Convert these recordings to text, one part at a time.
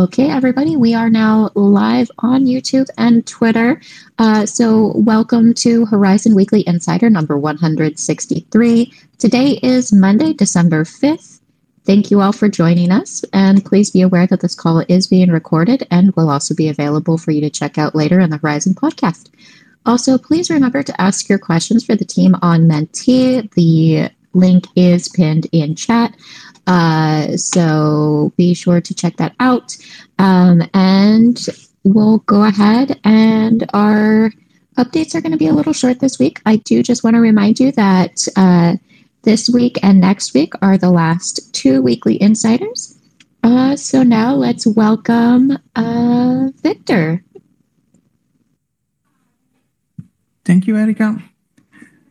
Okay, everybody, we are now live on YouTube and Twitter. Uh, so, welcome to Horizen Weekly Insider number 163. Today is Monday, December 5th. Thank you all for joining us, and please be aware that this call is being recorded and will also be available for you to check out later in the Horizen podcast. Also, please remember to ask your questions for the team on Menti. The link is pinned in chat. Uh, so be sure to check that out. Um, and we'll go ahead and our updates are going to be a little short this week. I do just want to remind you that uh, this week and next week are the last two weekly insiders. Uh, so now let's welcome uh, Victor. Thank you, Erica.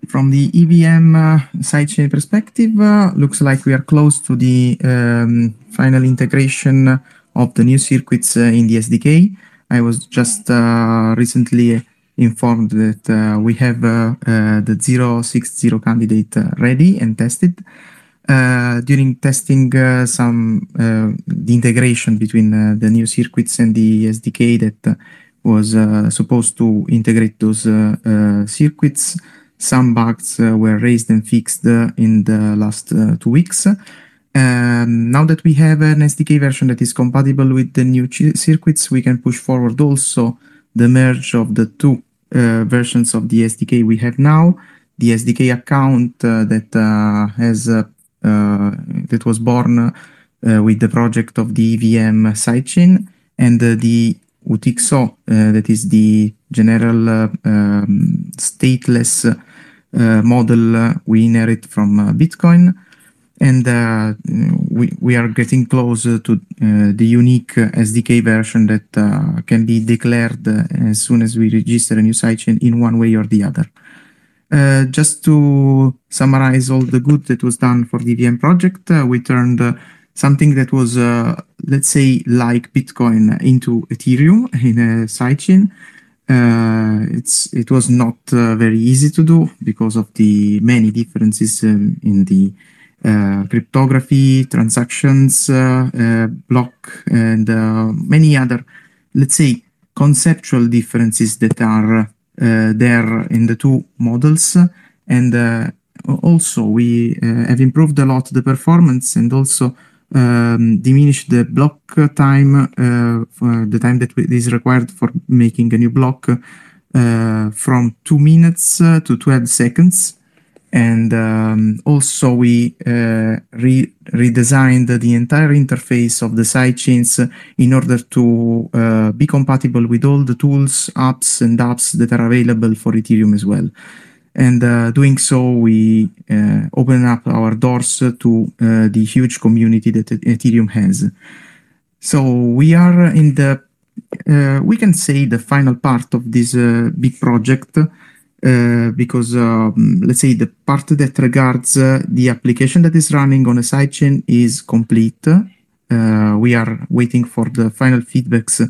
From the EVM uh, sidechain perspective, uh, looks like we are close to the um, final integration of the new circuits uh, in the SDK. I was just uh, recently informed that uh, we have uh, the 060 candidate ready and tested. during testing some the integration between the new circuits and the SDK that was supposed to integrate those circuits. Some bugs were raised and fixed in the last two weeks. Um, now that we have an SDK version that is compatible with the new circuits, we can push forward also the merge of the two uh, versions of the SDK we have now. The SDK account uh, that uh, has that was born with the project of the EVM sidechain and the UTXO, uh, that is the general uh, um, stateless uh, model we inherit from Bitcoin. And we, we are getting close to the unique SDK version that can be declared as soon as we register a new sidechain in one way or the other. Uh, just to summarize all the good that was done for the EVM project, uh, we turned uh, something that was, uh, let's say, like Bitcoin into Ethereum in a sidechain. Uh, it's it was not uh, very easy to do because of the many differences um, in the uh, cryptography, transactions, uh, uh, block, and many other, let's say, conceptual differences that are there in the two models. And also, we have improved a lot the performance and also um, diminish the block time, uh, the time that is required for making a new block uh, from two minutes uh, to 12 seconds. And um, also we uh, re redesigned the entire interface of the sidechains in order to uh, be compatible with all the tools, apps, and apps that are available for Ethereum as well and uh, doing so we uh, open up our doors to uh, the huge community that ethereum has. So we are in the uh, we can say the final part of this uh, big project uh, because um, let's say the part that regards the application that is running on a sidechain is complete. We are waiting for the final feedbacks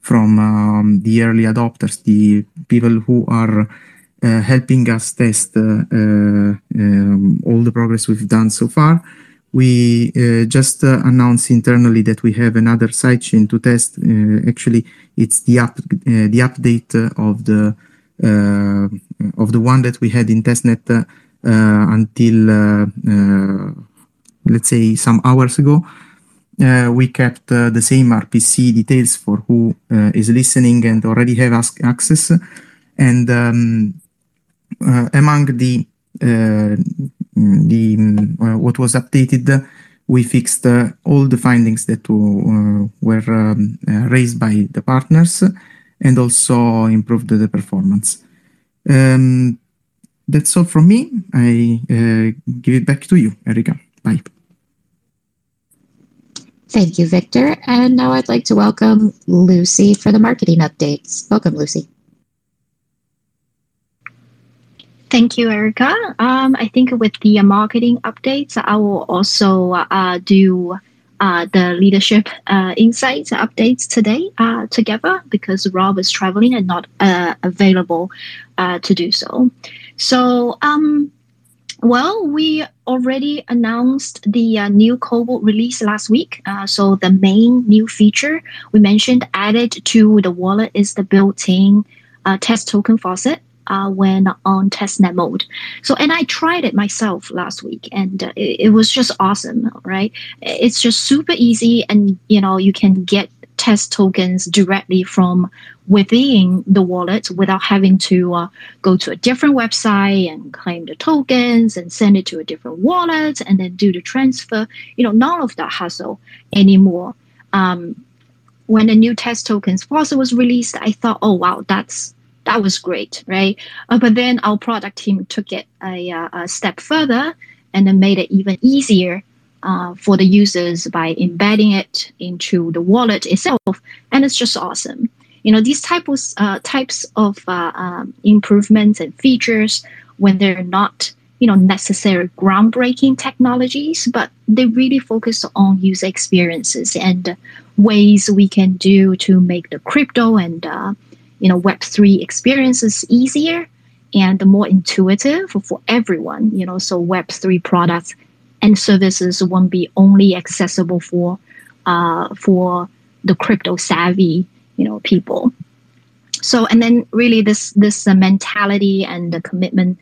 from um, the early adopters the people who are helping us test uh, uh, um, all the progress we've done so far. We just announced internally that we have another sidechain to test. actually, it's the up the update of the of the one that we had in testnet until let's say some hours ago. Uh, we kept uh, the same RPC details for who uh, is listening and already have access. And um, uh, among the uh, the uh, what was updated, we fixed all the findings that were um, raised by the partners and also improved the performance. Um, that's all from me. I give it back to you, Erica. Bye. Thank you, Victor. And now I'd like to welcome Lucy for the marketing updates. Welcome, Lucy. Thank you, Erica. Um, I think with the marketing updates, I will also uh, do uh, the leadership uh, insights updates today uh, together because Rob is traveling and not uh, available uh, to do so. So, um, Well, we already announced the uh, new Cobalt release last week. Uh, so the main new feature we mentioned added to the wallet is the built-in uh, test token faucet. Uh, when on testnet mode. So, and I tried it myself last week, and uh, it, it was just awesome, right? It's just super easy, and you know you can get test tokens directly from within the wallet without having to uh, go to a different website and claim the tokens and send it to a different wallet and then do the transfer. You know, none of that hassle anymore. Um, when the new test tokens faucet was released, I thought, oh wow, that's that was great, right? Uh, but then our product team took it a, uh, a step further and then made it even easier uh, for the users by embedding it into the wallet itself, and it's just awesome. You know, these types uh, types of uh, um, improvements and features when they're not you know necessary groundbreaking technologies, but they really focus on user experiences and ways we can do to make the crypto and uh, you know Web three experiences easier and the more intuitive for everyone. You know, so Web three products and services won't be only accessible for uh, for the crypto savvy you know people so and then really this this uh, mentality and the commitment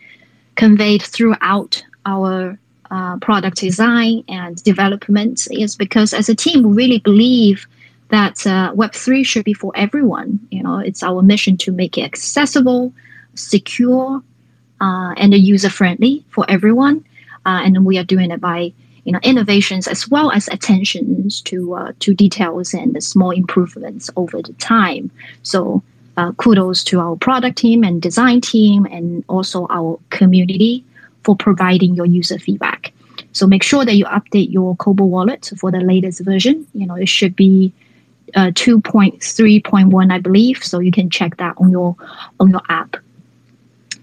conveyed throughout our uh, product design and development is because as a team we really believe that uh, web3 should be for everyone you know it's our mission to make it accessible secure uh, and user friendly for everyone uh, and we are doing it by you know innovations as well as attentions to uh, to details and small improvements over the time. So uh, kudos to our product team and design team and also our community for providing your user feedback. So make sure that you update your Cobalt wallet for the latest version. You know it should be uh, 2.3.1, I believe. So you can check that on your on your app.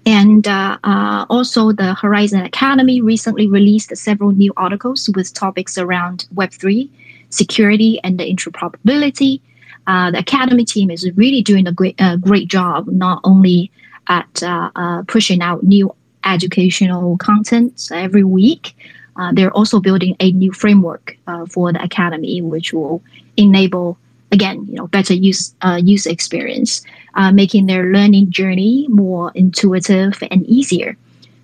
And uh, uh, also, the Horizen Academy recently released several new articles with topics around Web3, security, and the interoperability. Uh, the Academy team is really doing a great, great job, not only at uh, uh, pushing out new educational content every week, uh, they're also building a new framework for the Academy, which will enable again, you know, better use uh, user experience, uh, making their learning journey more intuitive and easier.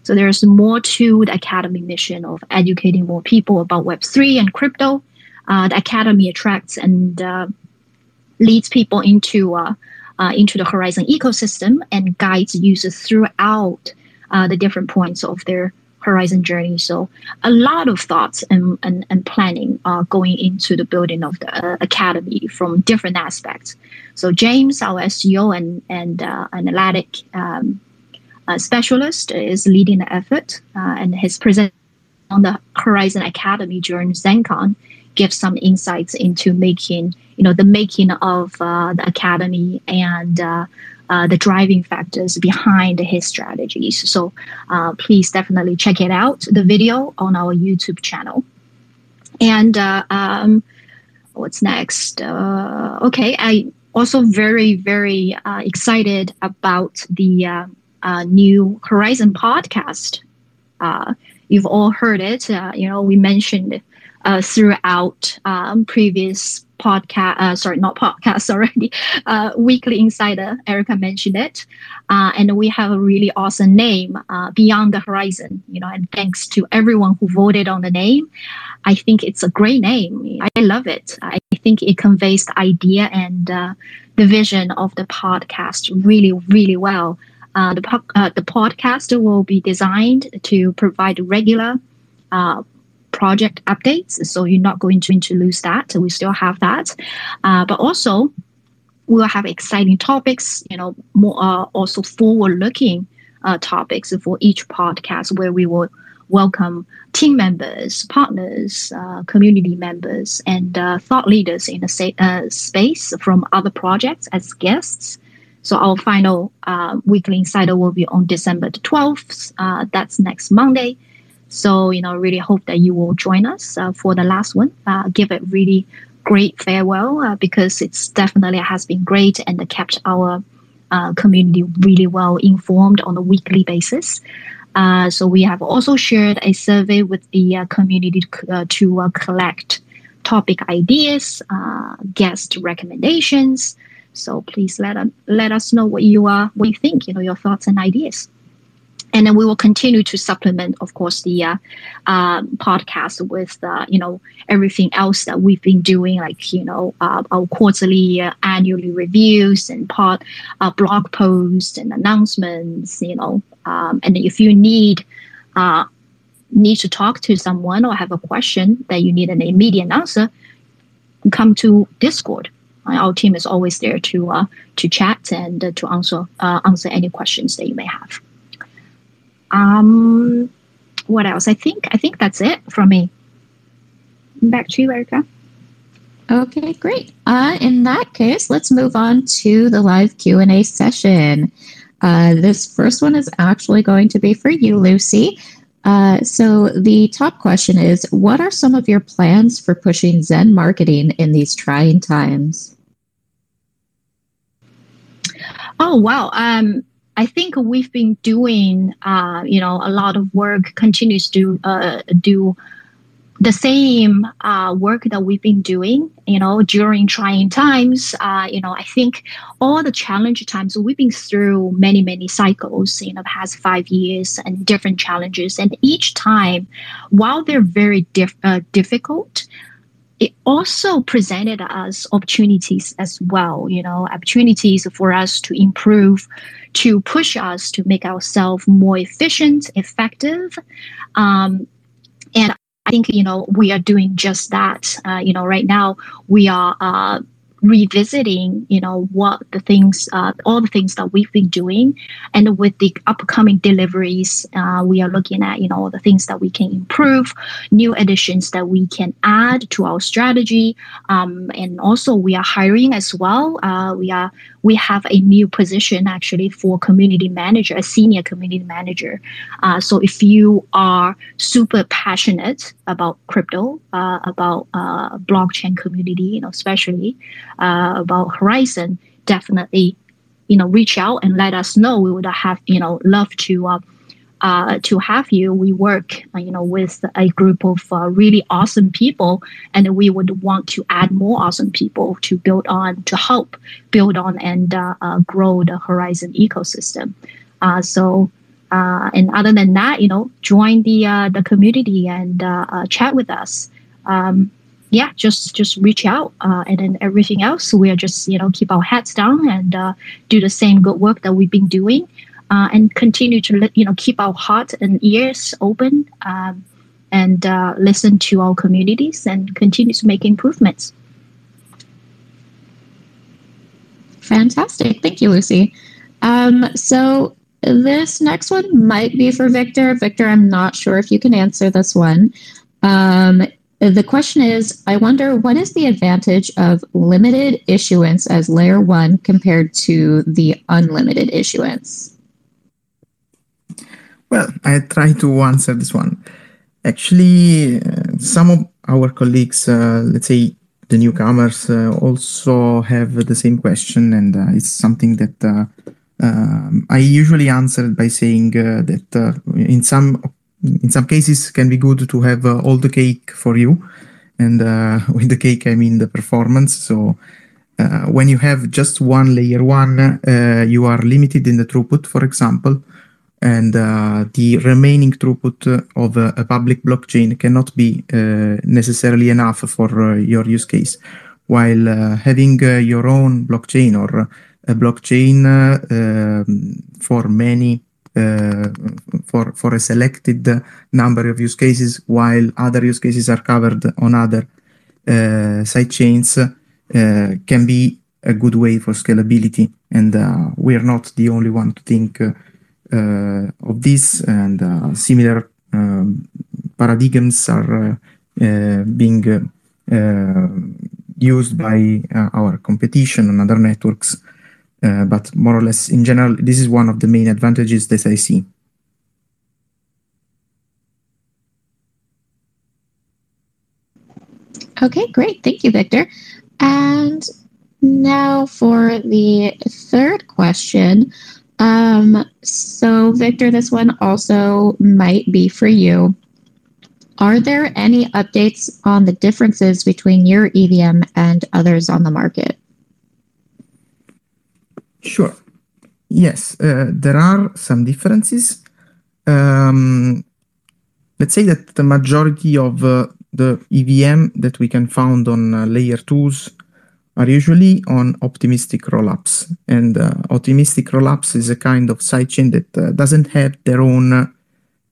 So there's more to the Academy mission of educating more people about Web3 and crypto. Uh, the Academy attracts and uh, leads people into uh, uh, into the Horizen ecosystem and guides users throughout the different points of their Horizen journey. So a lot of thoughts and, and, and planning are going into the building of the uh, academy from different aspects. So James, our SEO and, and uh, analytic um, uh, specialist is leading the effort uh, and his present on the Horizen Academy during ZenCon gives some insights into making, you know, the making of uh, the academy and uh, the driving factors behind his strategies. So uh, please definitely check it out, the video on our YouTube channel. And uh, um, what's next? Uh, okay, I also very, very uh, excited about the new Horizen podcast. you've all heard it. you know, we mentioned throughout um, previous podcast, uh, sorry, not podcast already, uh, Weekly Insider. Erica mentioned it. Uh, and we have a really awesome name, uh, Beyond the Horizon, you know, and thanks to everyone who voted on the name. I think it's a great name. I love it. I think it conveys the idea and uh, the vision of the podcast really, really well. Uh, the, po- uh, the podcast will be designed to provide regular uh, project updates. So you're not going to, to lose that. We still have that. Uh, but also, we'll have exciting topics, you know, more uh, also forward looking uh, topics for each podcast where we will welcome team members, partners, uh, community members, and uh, thought leaders in the sa- uh, space from other projects as guests. So our final uh, weekly insider will be on December the 12th. Uh, that's next Monday. So, you know, really hope that you will join us uh, for the last one. Uh, give it really great farewell uh, because it's definitely has been great and kept our uh, community really well informed on a weekly basis. Uh, so we have also shared a survey with the uh, community to uh, collect topic ideas, guest recommendations. So please let let us know what you are, what you think, you know, your thoughts and ideas and then we will continue to supplement, of course, the uh, uh, podcast with uh, you know everything else that we've been doing, like you know uh, our quarterly, uh, annually reviews and pod, uh, blog posts and announcements. You know, um, and if you need need to talk to someone or have a question that you need an immediate answer, come to Discord. Our team is always there to to chat and to answer answer any questions that you may have. Um, what else? I think I think that's it from me. Back to you, Erica. Okay, great. Uh, in that case, let's move on to the live Q and A session. Uh, this first one is actually going to be for you, Lucy. Uh, so the top question is, what are some of your plans for pushing Zen marketing in these trying times? Oh wow! Um, I think we've been doing, uh, you know, a lot of work, continues to uh, do the same uh, work that we've been doing, you know, during trying times. Uh, you know, I think all the challenge times we've been through many, many cycles in the past five years and different challenges. And each time, while they're very uh, difficult, it also presented us opportunities as well, you know, opportunities for us to improve, to push us to make ourselves more efficient, effective. Um, and I think, you know, we are doing just that. Uh, you know, right now we are uh, revisiting, you know, what the things, uh, all the things that we've been doing, and with the upcoming deliveries, uh, we are looking at, you know, the things that we can improve, new additions that we can add to our strategy, um, and also we are hiring as well. Uh, we are we have a new position actually for community manager, a senior community manager. Uh, so if you are super passionate about crypto, uh, about uh, blockchain community, you know, especially uh, about Horizen, definitely, you know, reach out and let us know. We would have, you know, love to uh, uh, to have you. We work, uh, you know, with a group of uh, really awesome people, and we would want to add more awesome people to build on, to help build on and uh, uh, grow the Horizen ecosystem. Uh, so, and other than that, you know, join the the community and chat with us. Um, yeah, just just reach out, and then everything else, we are just you know keep our heads down and do the same good work that we've been doing uh, and continue to you know keep our heart and ears open um, and uh, listen to our communities and continue to make improvements. Fantastic. Thank you, Lucy. Um, so this next one might be for Victor. Victor, I'm not sure if you can answer this one. Um, the question is I wonder what is the advantage of limited issuance as layer one compared to the unlimited issuance? Well, I try to answer this one. Actually, uh, some of our colleagues, uh, let's say the newcomers, uh, also have the same question, and uh, it's something that uh, um, I usually answer by saying uh, that in some in some cases can be good to have all the cake for you, and with the cake I mean the performance. So. when you have just one layer one, you are limited in the throughput, for example, and uh, the remaining throughput of a, a, public blockchain cannot be uh, necessarily enough for uh, your use case. While uh, having uh, your own blockchain or a blockchain um, for many for for a selected number of use cases, while other use cases are covered on other side chains, can be a good way for scalability. And we are not the only one to think uh, of this and uh, similar um, paradigms are uh, being used by our competition and other networks. but more or less, in general, this is one of the main advantages that I see. Okay, great. Thank you, Victor. And now for the third question. Um, so, Victor, this one also might be for you. Are there any updates on the differences between your EVM and others on the market? Sure. Yes, uh, there are some differences. Um, let's say that the majority of uh, the EVM that we can find on uh, layer twos are usually on optimistic rollups. And uh, optimistic rollups is a kind of sidechain that uh, doesn't have their own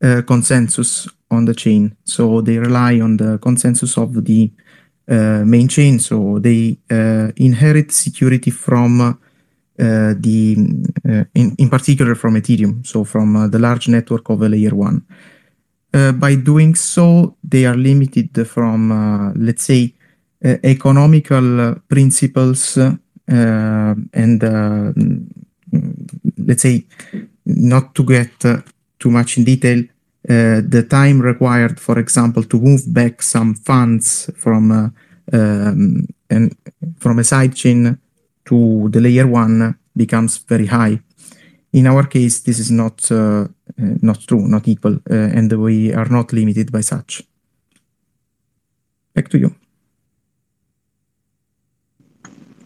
uh, consensus on the chain. So they rely on the consensus of the uh, main chain. So they uh, inherit security from uh, the, in, in particular from Ethereum, so from the large network of layer one. by doing so, they are limited from, let's say, economical principles uh, and uh, let's say not to get too much in detail the time required for example to move back some funds from um, and from a sidechain to the layer one becomes very high in our case, this is not uh, not true, not equal, uh, and we are not limited by such. Back to you.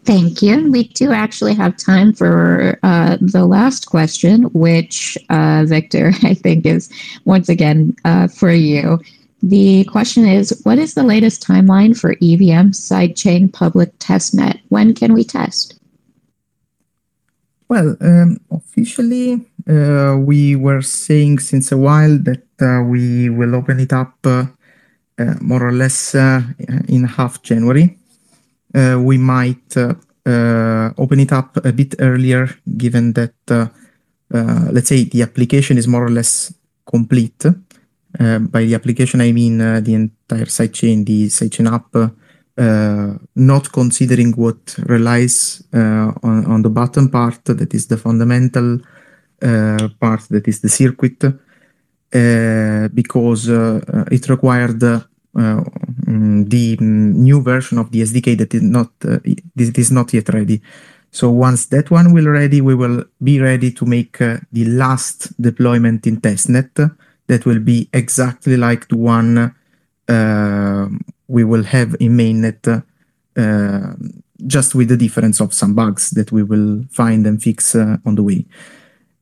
Thank you. We do actually have time for uh, the last question, which, uh, Victor, I think is once again uh, for you. The question is What is the latest timeline for EVM sidechain public testnet? When can we test? Well, um, officially, uh, we were saying since a while that uh, we will open it up uh, more or less in half January. Uh, we might uh, uh, open it up a bit earlier, given that, let's say, the application is more or less complete. by the application, I mean the entire sidechain, the sidechain app, uh, not considering what relies uh, on, on the bottom part, that is the fundamental uh, part, that is the circuit, because it required uh, mm, the new version of the SDK that is not uh, it is not yet ready. So once that one will ready, we will be ready to make uh, the last deployment in testnet. That will be exactly like the one uh, we will have in mainnet, uh, just with the difference of some bugs that we will find and fix uh, on the way.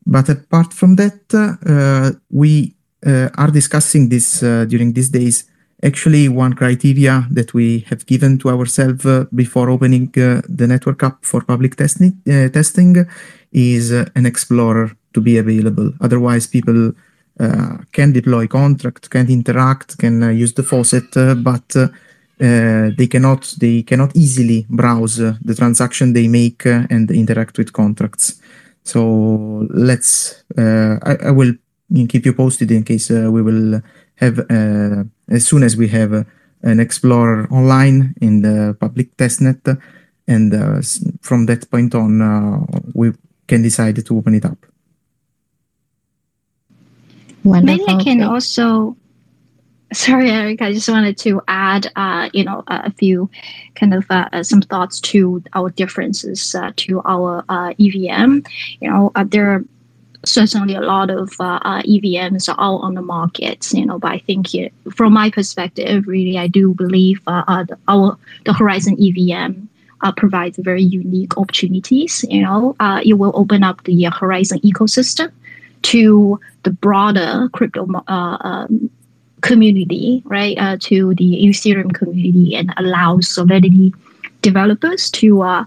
But apart from that, we are discussing this during these days actually one criteria that we have given to ourselves uh, before opening uh, the network up for public testing, uh, testing is uh, an explorer to be available. Otherwise, people uh, can deploy contract, can interact, can uh, use the faucet, but they cannot they cannot easily browse the transaction they make and interact with contracts. So let's I, I, will keep you posted in case we will have as soon as we have uh, an Explorer online in the public testnet, and uh, from that point on, uh, we can decide to open it up. Wonderful. Maybe I can also sorry eric i just wanted to add uh, you know a few kind of uh, some thoughts to our differences uh, to our evm you know there are certainly a lot of uh, uh, EVMs are out on the market, you know, but I think it, from my perspective, really, I do believe uh, uh the, our the Horizen EVM uh, provides very unique opportunities. You know, uh, it will open up the Horizen ecosystem to the broader crypto um, community, right? to the Ethereum community and allows Solidity developers to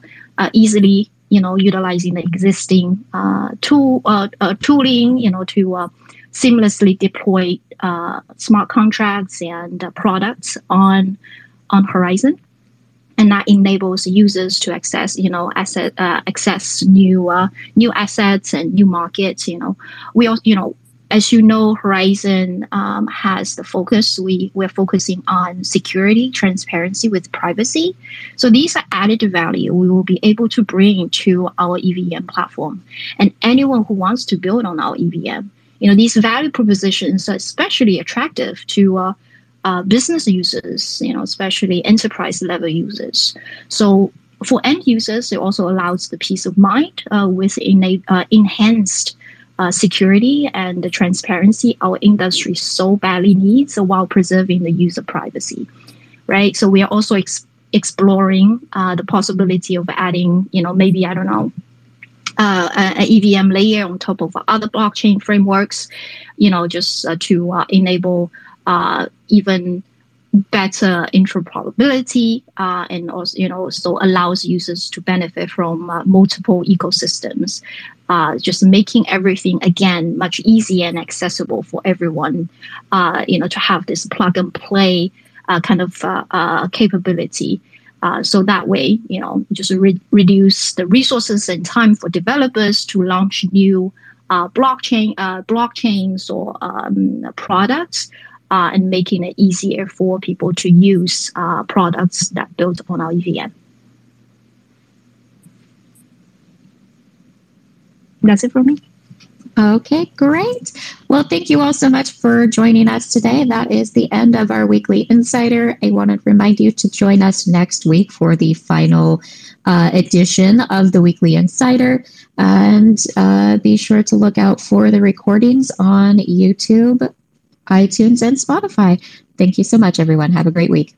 easily you know, utilizing the existing uh, tool uh, uh, tooling, you know, to uh, seamlessly deploy uh, smart contracts and uh, products on on Horizen, and that enables users to access, you know, asset access new new assets and new markets. You know, we also, you know, as you know, Horizen um, has the focus. We we're focusing on security, transparency with privacy. So these are added value we will be able to bring to our EVM platform, and anyone who wants to build on our EVM. You know, these value propositions are especially attractive to uh, uh, business users. You know, especially enterprise level users. So for end users, it also allows the peace of mind uh, with uh, enhanced uh, security and the transparency our industry so badly needs while preserving the user privacy, right? So we are also ex- exploring uh, the possibility of adding, you know, maybe I don't know, uh, an EVM layer on top of other blockchain frameworks, you know, just uh, to uh, enable uh, even better interoperability uh, and also you know so allows users to benefit from uh, multiple ecosystems uh, just making everything again much easier and accessible for everyone uh, you know to have this plug and play uh, kind of uh, capability. So that way you know just re- reduce the resources and time for developers to launch new blockchain blockchains or um, products uh, and making it easier for people to use uh, products that built on our EVM. That's it for me. Okay, great. Well, thank you all so much for joining us today. That is the end of our weekly insider. I want to remind you to join us next week for the final uh, edition of the weekly insider. And uh, be sure to look out for the recordings on YouTube, iTunes, and Spotify. Thank you so much, everyone. Have a great week.